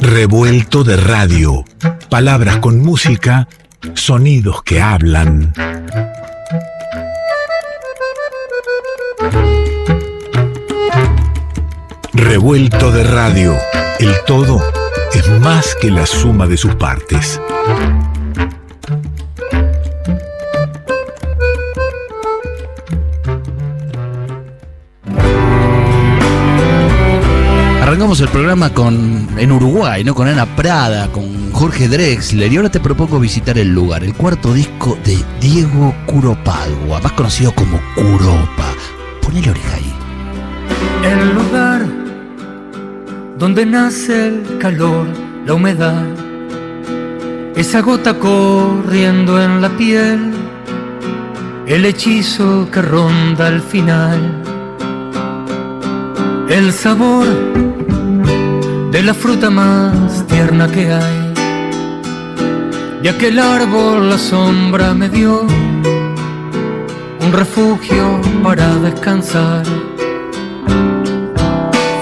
Revuelto de radio. Palabras con música, sonidos que hablan. Revuelto de radio. El todo es más que la suma de sus partes. El programa con en Uruguay, ¿no? Con Ana Prada, con Jorge Drexler. Y ahora te propongo visitar el lugar, el cuarto disco de Diego Curopadua, más conocido como Curopa. Ponele oreja ahí. El lugar donde nace el calor, la humedad, esa gota corriendo en la piel, el hechizo que ronda al final, el sabor de la fruta más tierna que hay. De aquel árbol la sombra me dio un refugio para descansar.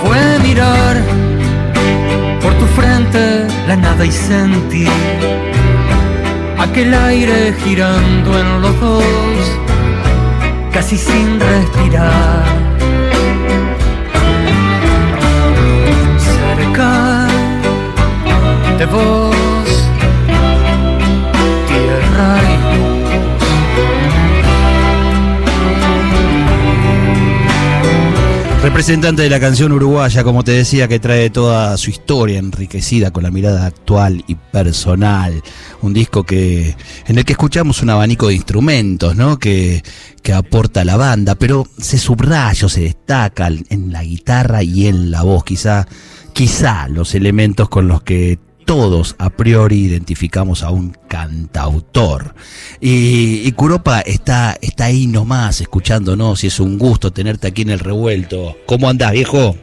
Fue mirar por tu frente la nada y sentir aquel aire girando en los dos, casi sin respirar. De voz, tierra y Representante de la canción uruguaya, como te decía, que trae toda su historia enriquecida con la mirada actual y personal. Un disco que en el que escuchamos un abanico de instrumentos, ¿no? Que, que aporta la banda, pero se subraya o se destaca en la guitarra y en la voz. Quizá, quizá los elementos con los que todos a priori identificamos a un cantautor. Y, y Curopa está, está ahí nomás escuchándonos y es un gusto tenerte aquí en el revuelto. ¿Cómo andás, viejo?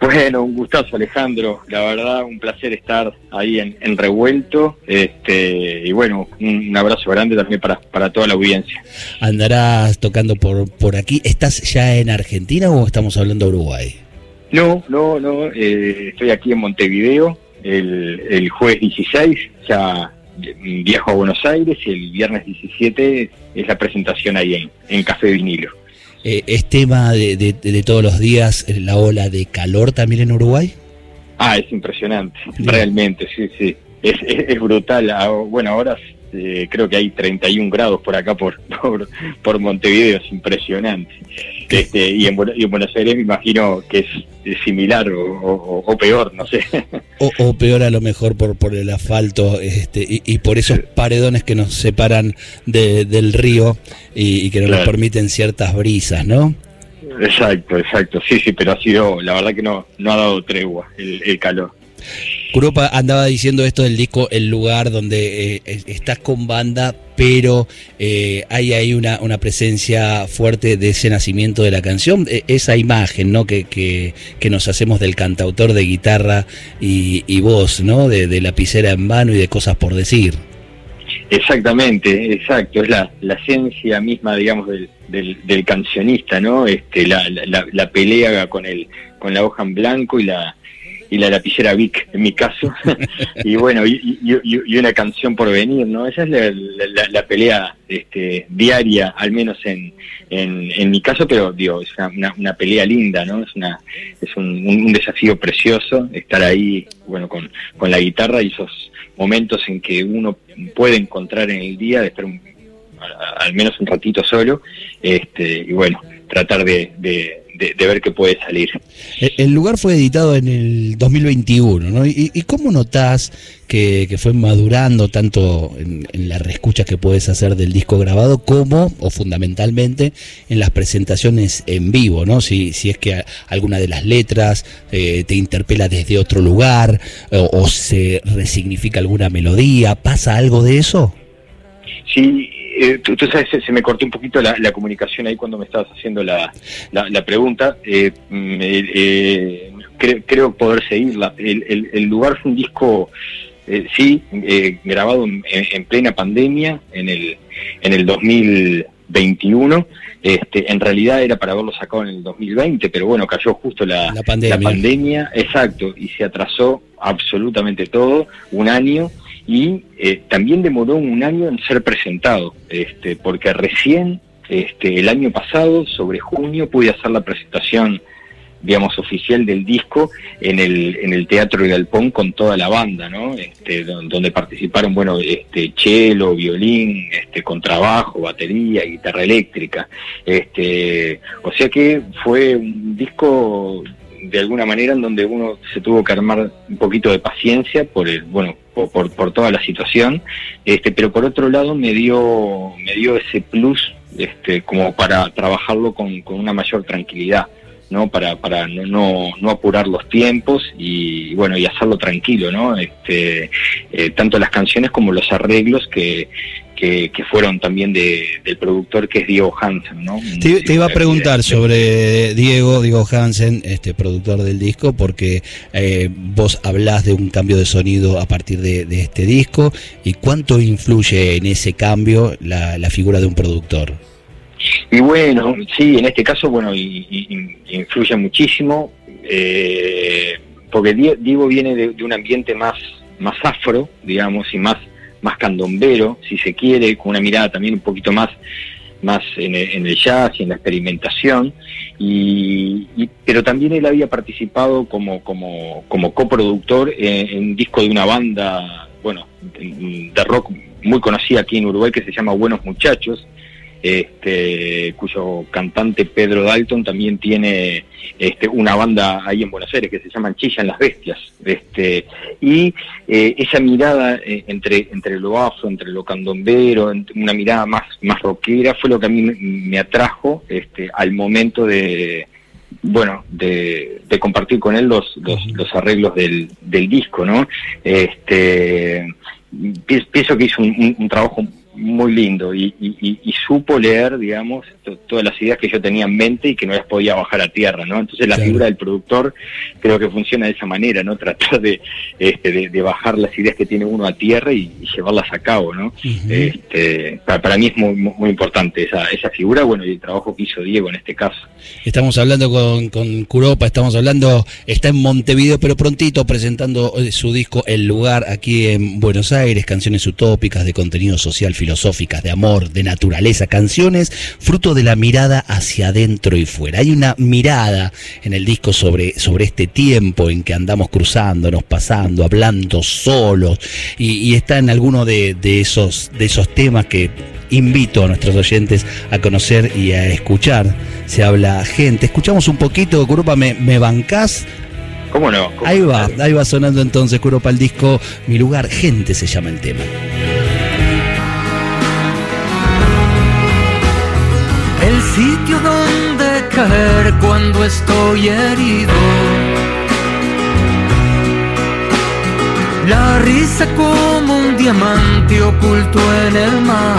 Bueno, un gustazo Alejandro, la verdad un placer estar ahí en, Revuelto este, y bueno, un, abrazo grande también para, para toda la audiencia. ¿Andarás tocando por, por aquí? ¿Estás ya en Argentina o estamos hablando de Uruguay? No, no, no, eh, estoy aquí en Montevideo, el, el jueves 16 ya viajo a Buenos Aires y el viernes 17 es la presentación ahí en, en Café Vinilo. Eh, ¿Es tema de, de, todos los días la ola de calor también en Uruguay? Ah, es impresionante, realmente, sí, sí. Es, es, brutal. Ah, bueno, ahora eh, creo que hay 31 grados por acá, por, por, por Montevideo, es impresionante. Este, y, en, Buenos Aires me imagino que es, similar o, peor, no sé. O, peor a lo mejor por, por el asfalto este, y, por esos paredones que nos separan del río y, que nos permiten ciertas brisas, ¿no? Exacto, exacto. Sí, sí, pero ha sido, la verdad que no, no ha dado tregua el calor. Curopa andaba diciendo esto del disco, el lugar donde eh, estás con banda, pero eh, hay ahí una, presencia fuerte de ese nacimiento de la canción, e, esa imagen ¿no? que, que, nos hacemos del cantautor de guitarra y, voz, ¿no? De, lapicera en mano y de cosas por decir. Exactamente, exacto, es la, la esencia misma, digamos, del, del, cancionista, ¿no? Este, la, la, la pelea con el con la hoja en blanco y la y la lapicera Vic en mi caso. Y bueno y, y, una canción por venir no esa es la, pelea este, diaria al menos en, en, mi caso pero digo es una, una, pelea linda no es una es un, un, desafío precioso estar ahí bueno con, con la guitarra y esos momentos en que uno puede encontrar en el día de estar al menos un ratito solo este y bueno tratar de de, ver qué puede salir. El lugar fue editado en el 2021, ¿no? ¿Y, cómo notás que, fue madurando tanto en, la reescucha que puedes hacer del disco grabado como, o fundamentalmente, en las presentaciones en vivo, ¿no? Si, si es que alguna de las letras eh, te interpela desde otro lugar o se resignifica alguna melodía, ¿pasa algo de eso? Sí, eh, tú, sabes, se, me cortó un poquito la, comunicación ahí cuando me estabas haciendo la, la, pregunta. Eh, mm, eh, creo poder seguirla. El, el, lugar fue un disco, sí, grabado en, plena pandemia, en el, en el 2000, 2021. Este, en realidad era para haberlo sacado en el 2020, pero bueno, cayó justo la, La pandemia. pandemia, exacto, y se atrasó absolutamente todo, un año, y eh, también demoró un año en ser presentado, este, porque recién este, el año pasado, sobre junio, pude hacer la presentación digamos, oficial del disco en el, en el Teatro Galpón con toda la banda, ¿no? Este, don- donde participaron, bueno, este, cello, violín, este, contrabajo, batería, guitarra eléctrica. Este, o sea que fue un disco de alguna manera en donde uno se tuvo que armar un poquito de paciencia por el, bueno, por, por, toda la situación, este, pero por otro lado me dio, me dio ese plus este, como para trabajarlo con, con una mayor tranquilidad. ¿no? Para, para no, no, no apurar los tiempos y bueno, y hacerlo tranquilo, ¿no? Este, eh, tanto las canciones como los arreglos que, que, que fueron también de, del productor que es Diego Hansen, ¿no? Te, te iba a preguntar sobre Diego, Diego Hansen, este productor del disco, porque eh, vos hablás de un cambio de sonido a partir de, de este disco y cuánto influye en ese cambio la, la figura de un productor. Y bueno, sí, en este caso, bueno, y, y- y influye muchísimo, eh, porque Die- Diego viene de, de un ambiente más, más afro, digamos, y más, más candombero, si se quiere, con una mirada también un poquito más, más en el, en el jazz y en la experimentación, y, pero también él había participado como, como, como coproductor en, en un disco de una banda, bueno, de rock muy conocida aquí en Uruguay que se llama Buenos Muchachos, este, cuyo cantante Pedro Dalton también tiene este, una banda ahí en Buenos Aires que se llama Chillan las Bestias. Este, y eh, esa mirada eh, entre, entre lo afro, entre lo candombero, una mirada más, más rockera, fue lo que a mí me, me atrajo este, al momento de bueno, de, de compartir con él los, los, los arreglos del, del disco, ¿no? Este, pi- pienso que hizo un, un- un trabajo muy lindo y, y- y- y supo leer, digamos, to- todas las ideas que yo tenía en mente y que no las podía bajar a tierra, ¿no? Entonces la Claro. figura del productor creo que funciona de esa manera, ¿no? Tratar de, este, de, de bajar las ideas que tiene uno a tierra y, llevarlas a cabo, ¿no? Este, para, para mí es muy, muy muy importante esa, esa figura, bueno, y el trabajo que hizo Diego en este caso. Estamos hablando con, con Curopa, estamos hablando, está en Montevideo, pero prontito presentando eh, su disco El Lugar aquí en Buenos Aires, canciones utópicas de contenido social, filosóficas, de amor, de naturaleza, canciones fruto de la mirada hacia adentro y fuera. Hay una mirada en el disco sobre, sobre este tiempo en que andamos cruzándonos, pasando, hablando solos, y, y está en alguno de, de esos, de esos temas que invito a nuestros oyentes a conocer y a escuchar. Se habla gente. Escuchamos un poquito, Curopa, ¿me, me bancás? ¿Cómo no? ¿Cómo Ahí va, ahí va sonando entonces, Curopa, el disco Mi lugar, gente se llama el tema. Sitio donde caer cuando estoy herido. La risa como un diamante oculto en el mar.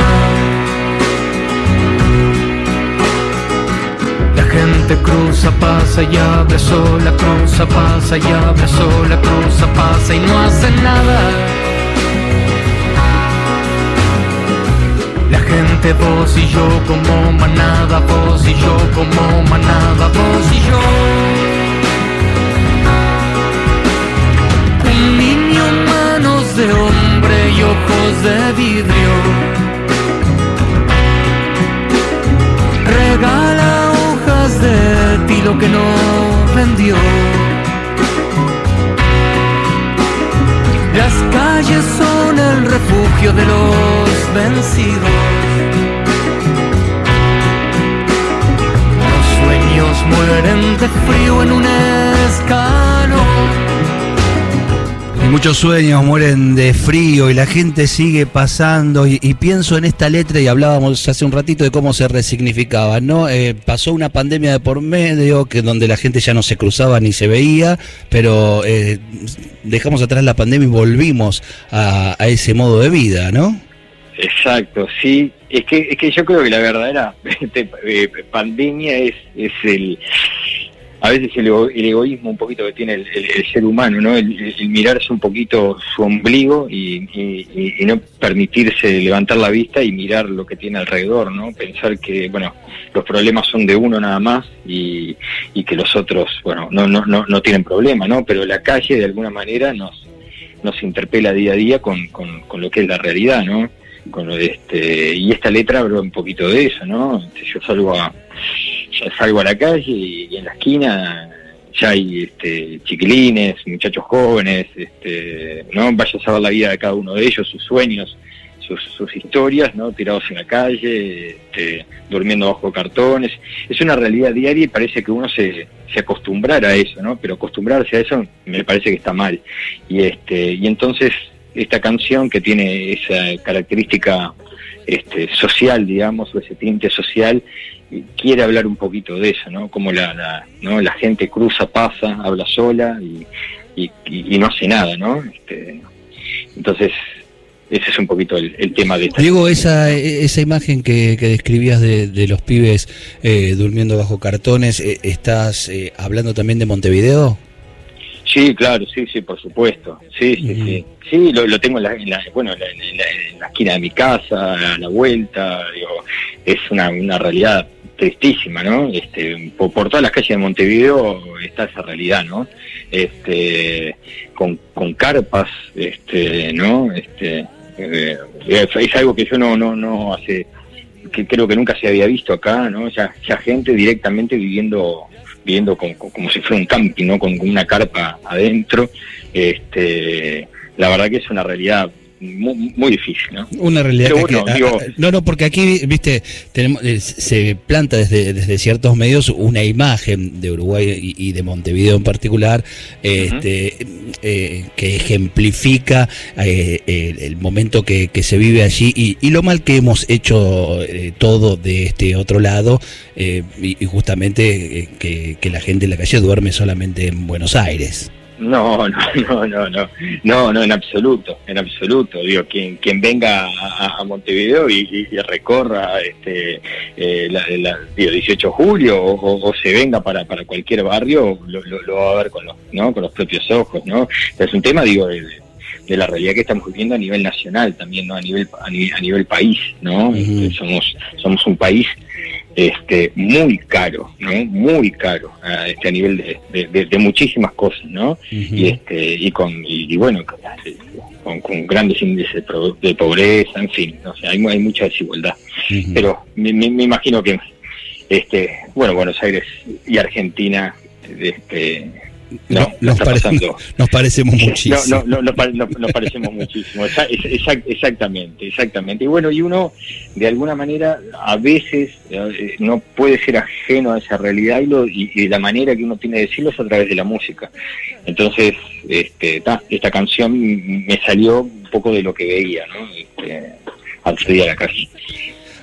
La gente cruza, pasa y abre sola, cruza, pasa y abre sola, cruza, pasa y no hace nada. Gente, vos y yo como manada, vos y yo como manada, vos y yo. Un niño, manos de hombre y ojos de vidrio. Regala hojas de tilo que no vendió. Las calles son el refugio de los vencidos. De frío en un escalón. Y muchos sueños mueren de frío y la gente sigue pasando y, y pienso en esta letra y hablábamos hace un ratito de cómo se resignificaba, ¿no? Eh, pasó una pandemia de por medio que donde la gente ya no se cruzaba ni se veía, pero eh, dejamos atrás la pandemia y volvimos a, a ese modo de vida, ¿no? Exacto, sí. Es que, es que yo creo que la verdadera este, eh, pandemia es, es el a veces el, egoísmo un poquito que tiene el, ser humano, ¿no? El, mirarse un poquito su ombligo y, no permitirse levantar la vista y mirar lo que tiene alrededor, ¿no? Pensar que, bueno, los problemas son de uno nada más y, que los otros, bueno, no, no, no, no tienen problema, ¿no? Pero la calle de alguna manera nos, nos interpela día a día con, con, con lo que es la realidad, ¿no? Con este, y esta letra habla un poquito de eso, ¿no? Yo salgo a salgo a la calle y, en la esquina ya hay este, chiquilines, muchachos jóvenes, este, ¿no? Vaya a saber la vida de cada uno de ellos, sus sueños, sus, sus historias, ¿no? Tirados en la calle, este, durmiendo bajo cartones. Es una realidad diaria y parece que uno se, se acostumbrara a eso, ¿no? Pero acostumbrarse a eso me parece que está mal. Y, este, y entonces esta canción que tiene esa característica este, social, digamos, o ese tinte social, quiere hablar un poquito de eso, ¿no? Como la, la, ¿no? la gente cruza, pasa, habla sola y, y, no hace nada, ¿no? Este, entonces, ese es un poquito el, tema de esta. Diego, esa, esa imagen que, describías de, los pibes eh, durmiendo bajo cartones, eh, ¿estás eh, hablando también de Montevideo? Sí, claro, sí, sí, por supuesto. Sí, sí, sí. Sí, lo, tengo en la, bueno, en la, esquina de mi casa, a la vuelta, digo, es una, una realidad tristísima, ¿no? Este, por, todas las calles de Montevideo está esa realidad, ¿no? Este, con, con carpas, este, ¿no? Este, eh, es algo que yo no, no, no hace, que creo que nunca se había visto acá, ¿no? Ya, ya gente directamente viviendo, viviendo como si fuera un camping, ¿no? Con una carpa adentro, este, la verdad que es una realidad muy, difícil, ¿no? Una realidad no, no, porque aquí, viste, tenemos eh, se planta desde, desde ciertos medios una imagen de Uruguay y, de Montevideo en particular, este, eh, que ejemplifica eh, el, momento que, se vive allí y, lo mal que hemos hecho todo de este otro lado y, justamente que, que la gente en la calle duerme solamente en Buenos Aires. No, no, no, no, no, no, no, en absoluto, en absoluto. Digo, quien, quien venga a, Montevideo y, recorra este, eh, la, 18 de julio o, se venga para, para cualquier barrio, lo, va a ver con los, ¿no? con los propios ojos, ¿no? Es un tema, digo, de, la realidad que estamos viviendo a nivel nacional también, ¿no? A nivel, a nivel, país, ¿no? Este, somos, somos un país este, muy caro, ¿no? Muy caro a, este, a nivel de, muchísimas cosas, ¿no? Y este y con y, bueno con, con, grandes índices de pobreza, en fin, o sea, hay, hay mucha desigualdad. Pero me, me, imagino que este bueno Buenos Aires y Argentina este no, nos, nos, parecemos muchísimo. No, no, no, nos parecemos muchísimo. exactamente, exactamente. Y bueno, y uno, de alguna manera, a veces eh, no puede ser ajeno a esa realidad y, lo, y, la manera que uno tiene de decirlo es a través de la música. Entonces, este, esta canción me salió un poco de lo que veía, ¿no? Este, al salir a la calle.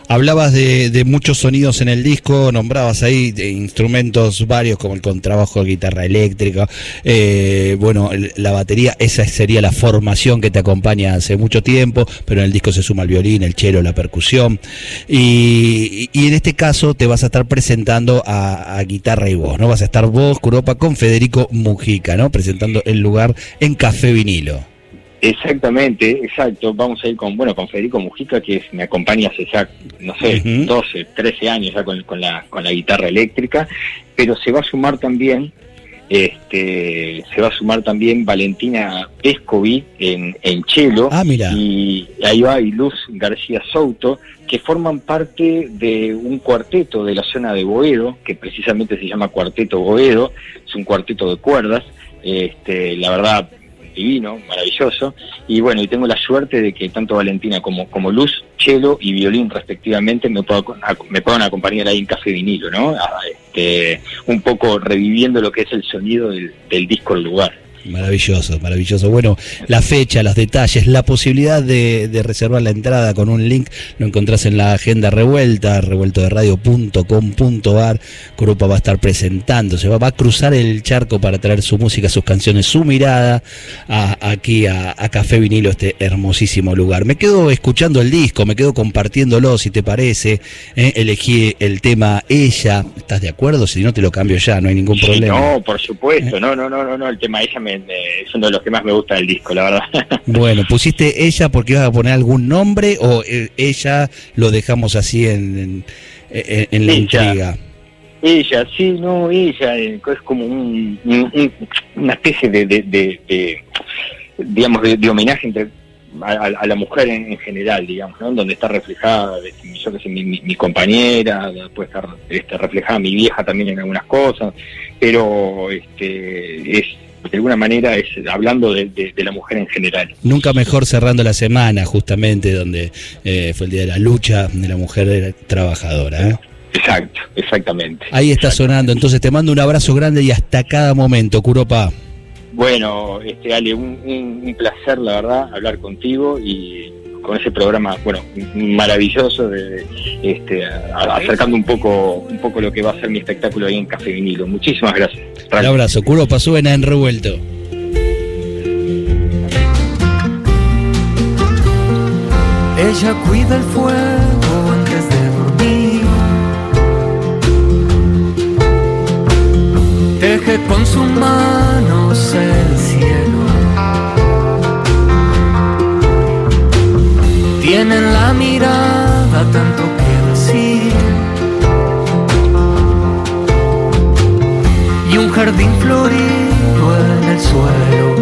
Hablabas de, muchos sonidos en el disco, nombrabas ahí de instrumentos varios como el contrabajo, guitarra eléctrica, eh, bueno, la batería, esa sería la formación que te acompaña hace mucho tiempo, pero en el disco se suma el violín, el cello, la percusión. Y, en este caso te vas a estar presentando a, guitarra y voz, ¿no? Vas a estar vos, Curopa, con Federico Mujica, ¿no? Presentando el lugar en Café Vinilo. Exactamente, exacto. Vamos a ir con, bueno, con Federico Mujica, que me acompaña hace ya, no sé, 12, 13 años ya con, la, con la guitarra eléctrica, pero se va a sumar también, este, se va a sumar también Valentina Escovi en, en Chelo, ah, mira. y ahí va y Luz García Souto, que forman parte de un cuarteto de la zona de Boedo, que precisamente se llama Cuarteto Boedo, es un cuarteto de cuerdas, este, la verdad divino, maravilloso. Y bueno, y tengo la suerte de que tanto Valentina como, como Luz, Chelo y Violín respectivamente me, puedo, me puedan acompañar ahí en Café Vinilo, ¿no? Este, un poco reviviendo lo que es el sonido del, disco El Lugar. Maravilloso, maravilloso. Bueno, la fecha, los detalles, la posibilidad de, de, reservar la entrada con un link lo encontrás en la agenda revuelta, revueltoderadio.com.ar. Grupo va a estar presentándose, va, va, a cruzar el charco para traer su música, sus canciones, su mirada a, aquí a, a, Café Vinilo, este hermosísimo lugar. Me quedo escuchando el disco, me quedo compartiéndolo, si te parece. ¿eh? Elegí el tema Ella, ¿estás de acuerdo? Si no te lo cambio ya, no hay ningún Sí, problema. no, por supuesto, no, no, no, no, no, el tema ella me, me- es uno de los que más me gusta del disco, la verdad. Bueno, ¿pusiste ella porque ibas a poner algún nombre o eh, ella lo dejamos así en, en, en- en la Ella. intriga? ella, sí, no, ella, eh, es como un, un- un- una especie de, de, de- de, digamos, de, homenaje entre a, la mujer en, en general, digamos, ¿no? Donde está reflejada, yo que sé, mi, mi- mi compañera, puede estar este, reflejada mi vieja también en algunas cosas, pero este es de alguna manera es hablando de, de- de la mujer en general. Nunca mejor cerrando la semana, justamente, donde eh, fue el día de la lucha de la mujer trabajadora. ¿eh? Exacto, exactamente. Ahí está sonando, entonces te mando un abrazo grande y hasta cada momento, Curopa. Bueno, este Ale, un, un- un placer, la verdad, hablar contigo y con ese programa, bueno, maravilloso, de, este, a- acercando un poco, un poco lo que va a ser mi espectáculo ahí en Café Vinilo. Muchísimas gracias. Un abrazo, Curopa, suena en revuelto. Ella cuida el fuego antes de dormir. Teje con sus manos el cielo. Tiene en la mirada tanto que decir. Y un jardín florido en el suelo.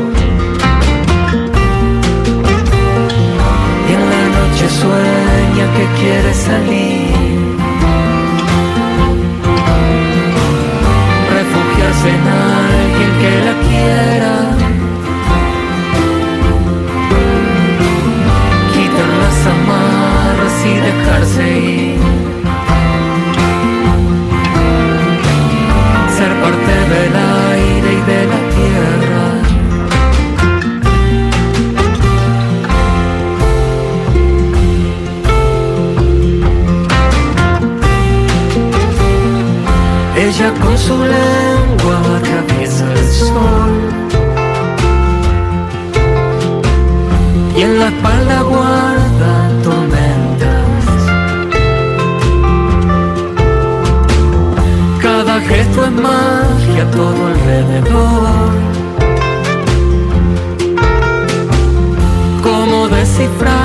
Con su lengua atraviesa el sol y en la espalda guarda tormentas. Cada gesto es magia todo alrededor. ¿Cómo descifrar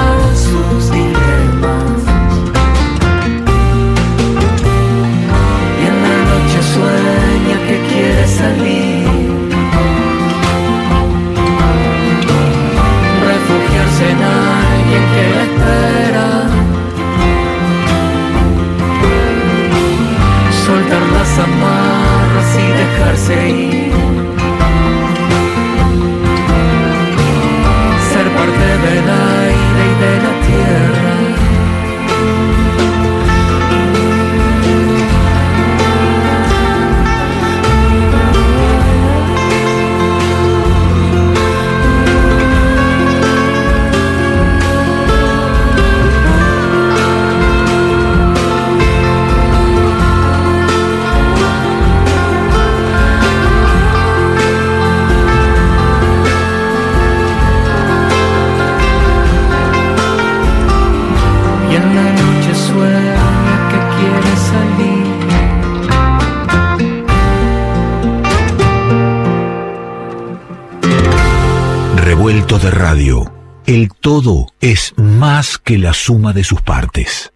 quiere que la suma de sus partes.